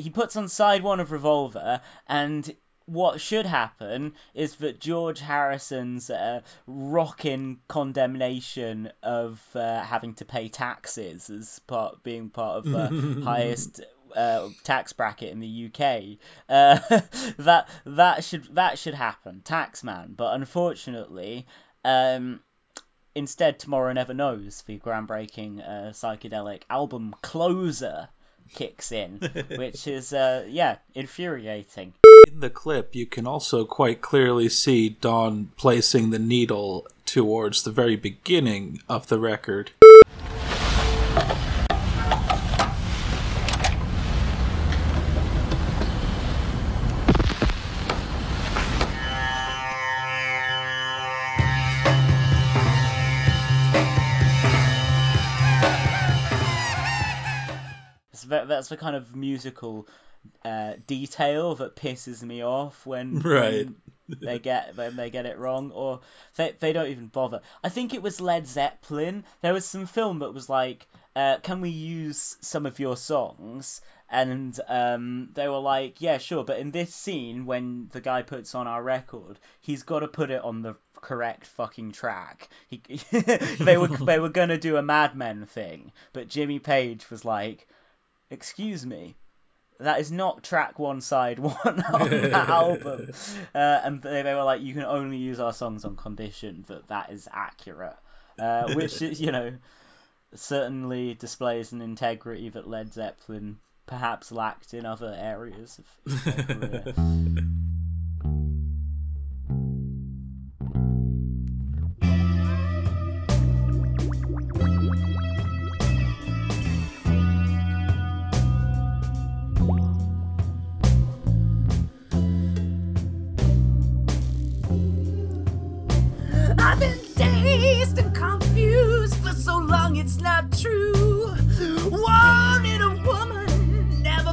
he puts on side one of Revolver, and what should happen is that George Harrison's uh, rocking condemnation of uh, having to pay taxes as part being part of the highest uh, tax bracket in the UK. Uh, that that should that should happen, Taxman. But unfortunately, um, instead, Tomorrow Never Knows, the groundbreaking uh, psychedelic album closer, kicks in, which is uh, yeah infuriating. In the clip, you can also quite clearly see Don placing the needle towards the very beginning of the record. That's that's the kind of musical uh, detail that pisses me off when, right. when they get when they get it wrong or they they don't even bother. I think it was Led Zeppelin. There was some film that was like, uh, "Can we use some of your songs?" And um, they were like, "Yeah, sure." But in this scene, when the guy puts on our record, he's got to put it on the correct fucking track. He, they were they were gonna do a Mad Men thing, but Jimmy Page was like, "Excuse me." that is not track one side one on that album. Uh, and they, they, were like you can only use our songs on condition that that is accurate. Uh, which is you know certainly displays an integrity that led zeppelin perhaps lacked in other areas of their career it's not true. Wanting a woman, never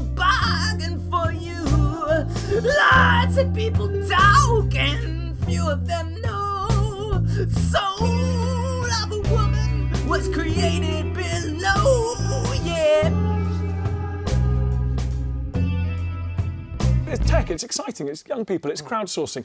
for you. Lots of people talk, and few of them know. Soul of a woman was created below. It's tech, it's exciting, it's young people, it's crowdsourcing.